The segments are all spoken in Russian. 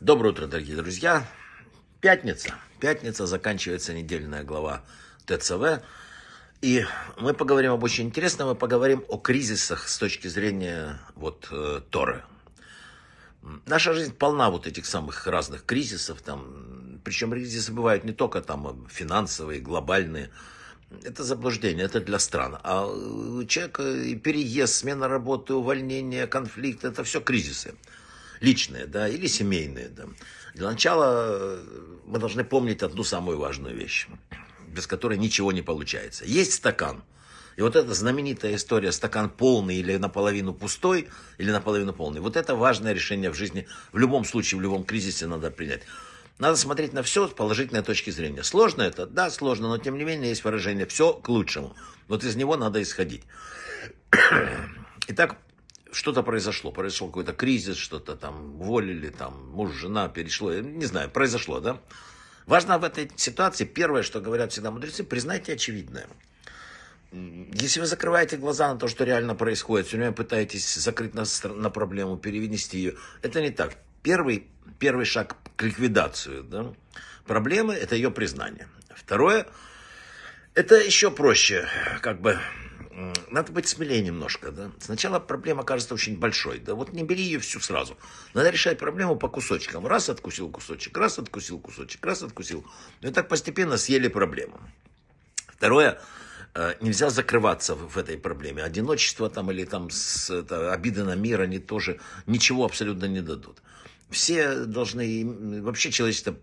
Доброе утро, дорогие друзья. Пятница. Пятница, заканчивается недельная глава ТЦВ. И мы поговорим об очень интересном, мы поговорим о кризисах с точки зрения вот э, Торы. Наша жизнь полна вот этих самых разных кризисов, там, причем кризисы бывают не только там финансовые, глобальные, это заблуждение, это для стран. А у человека переезд, смена работы, увольнение, конфликт, это все кризисы личные, да, или семейные, да. Для начала э, мы должны помнить одну самую важную вещь, без которой ничего не получается. Есть стакан. И вот эта знаменитая история, стакан полный или наполовину пустой, или наполовину полный, вот это важное решение в жизни. В любом случае, в любом кризисе надо принять. Надо смотреть на все с положительной точки зрения. Сложно это? Да, сложно, но тем не менее есть выражение «все к лучшему». Вот из него надо исходить. Итак, что-то произошло, произошел какой-то кризис, что-то там уволили, там муж, жена перешло, не знаю, произошло, да? Важно в этой ситуации, первое, что говорят всегда мудрецы, признайте очевидное. Если вы закрываете глаза на то, что реально происходит, все время пытаетесь закрыть на, на проблему, перевести ее, это не так. Первый, первый шаг к ликвидации да? проблемы – это ее признание. Второе – это еще проще, как бы надо быть смелее немножко, да. Сначала проблема кажется очень большой, да, вот не бери ее всю сразу. Надо решать проблему по кусочкам. Раз откусил кусочек, раз откусил кусочек, раз откусил. Ну и так постепенно съели проблему. Второе, э, нельзя закрываться в этой проблеме. Одиночество там или там с, это, обиды на мир, они тоже ничего абсолютно не дадут. Все должны, вообще человечество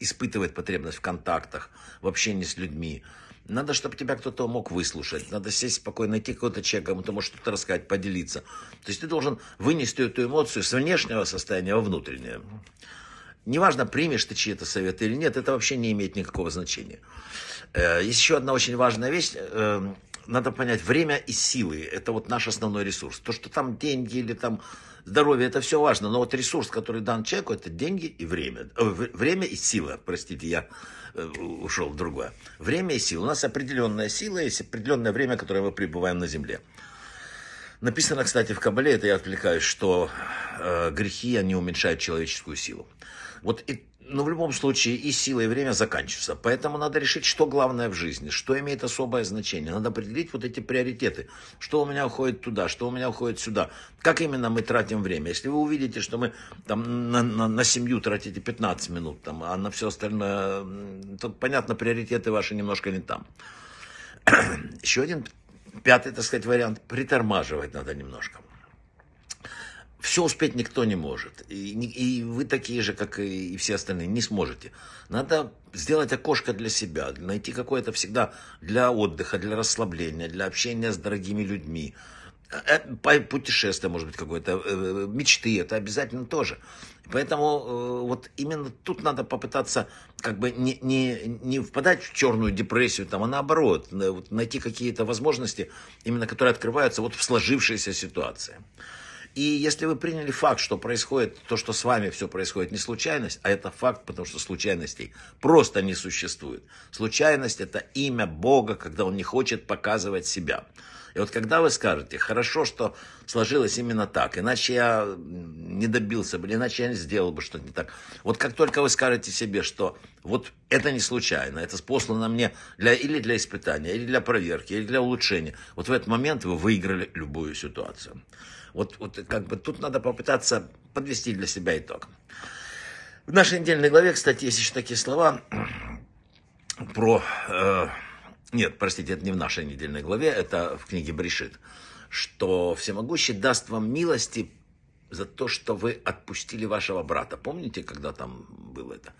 испытывает потребность в контактах, в общении с людьми. Надо, чтобы тебя кто-то мог выслушать. Надо сесть спокойно, найти какого-то человека, кому ты можешь что-то рассказать, поделиться. То есть ты должен вынести эту эмоцию с внешнего состояния во внутреннее. Неважно, примешь ты чьи-то советы или нет, это вообще не имеет никакого значения. Э, есть еще одна очень важная вещь. Надо понять, время и силы – это вот наш основной ресурс. То, что там деньги или там здоровье, это все важно. Но вот ресурс, который дан человеку, это деньги и время. Э, время и сила, простите, я Э, ушел в другое. Время и сила. У нас определенная сила, есть определенное время, которое мы пребываем на земле. Написано, кстати, в Кабале, это я отвлекаюсь, что э, грехи, они уменьшают человеческую силу. Вот и но в любом случае и сила, и время заканчиваются. Поэтому надо решить, что главное в жизни, что имеет особое значение. Надо определить вот эти приоритеты. Что у меня уходит туда, что у меня уходит сюда. Как именно мы тратим время. Если вы увидите, что мы там на, на, на семью тратите 15 минут, там, а на все остальное, то понятно, приоритеты ваши немножко не там. Еще один, пятый, так сказать, вариант. Притормаживать надо немножко все успеть никто не может. И, и вы такие же, как и все остальные, не сможете. Надо сделать окошко для себя, найти какое-то всегда для отдыха, для расслабления, для общения с дорогими людьми. Э, путешествие, может быть, какое-то, э, мечты, это обязательно тоже. Поэтому э, вот именно тут надо попытаться как бы не, не, не впадать в черную депрессию, там, а наоборот, найти какие-то возможности, именно которые открываются вот в сложившейся ситуации. И если вы приняли факт, что происходит то, что с вами все происходит, не случайность, а это факт, потому что случайностей просто не существует. Случайность – это имя Бога, когда Он не хочет показывать себя. И вот когда вы скажете, хорошо, что сложилось именно так, иначе я не добился бы, иначе я сделал бы что-то не так. Вот как только вы скажете себе, что вот это не случайно, это послано мне для, или для испытания, или для проверки, или для улучшения, вот в этот момент вы выиграли любую ситуацию. Вот, вот как бы тут надо попытаться подвести для себя итог. В нашей недельной главе, кстати, есть еще такие слова про... Э, нет, простите, это не в нашей недельной главе, это в книге Брешит, что Всемогущий даст вам милости за то, что вы отпустили вашего брата. Помните, когда там было это?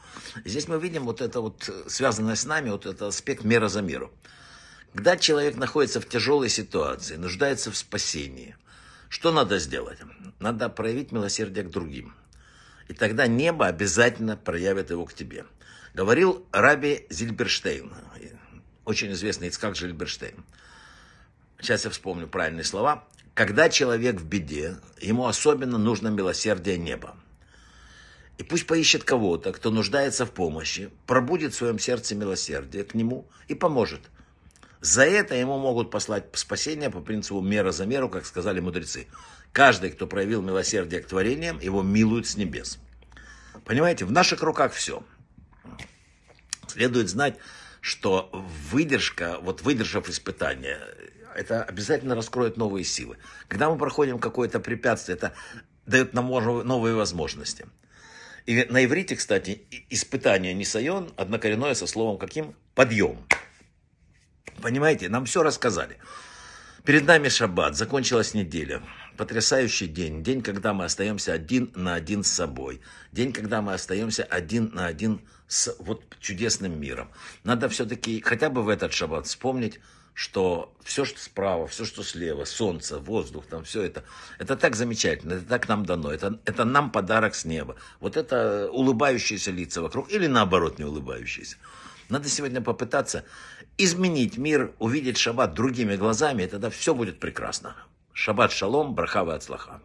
Здесь мы видим вот это вот, связанное с нами, вот этот аспект мера за меру. Когда человек находится в тяжелой ситуации, нуждается в спасении – что надо сделать? Надо проявить милосердие к другим. И тогда небо обязательно проявит его к тебе. Говорил Раби Зильберштейн, очень известный Ицкак Зильберштейн. Сейчас я вспомню правильные слова. Когда человек в беде, ему особенно нужно милосердие неба. И пусть поищет кого-то, кто нуждается в помощи, пробудет в своем сердце милосердие к нему и поможет – за это ему могут послать спасение по принципу мера за меру, как сказали мудрецы. Каждый, кто проявил милосердие к творениям, его милуют с небес. Понимаете, в наших руках все. Следует знать, что выдержка, вот выдержав испытания, это обязательно раскроет новые силы. Когда мы проходим какое-то препятствие, это дает нам новые возможности. И на иврите, кстати, испытание нисайон однокоренное со словом каким? Подъем. Понимаете, нам все рассказали. Перед нами шаббат, закончилась неделя. Потрясающий день. День, когда мы остаемся один на один с собой. День, когда мы остаемся один на один с вот чудесным миром. Надо все-таки хотя бы в этот шаббат вспомнить, что все, что справа, все, что слева, солнце, воздух, там все это, это так замечательно, это так нам дано, это, это нам подарок с неба. Вот это улыбающиеся лица вокруг, или наоборот не улыбающиеся. Надо сегодня попытаться изменить мир, увидеть шаббат другими глазами, и тогда все будет прекрасно. Шаббат шалом, брахава от слаха.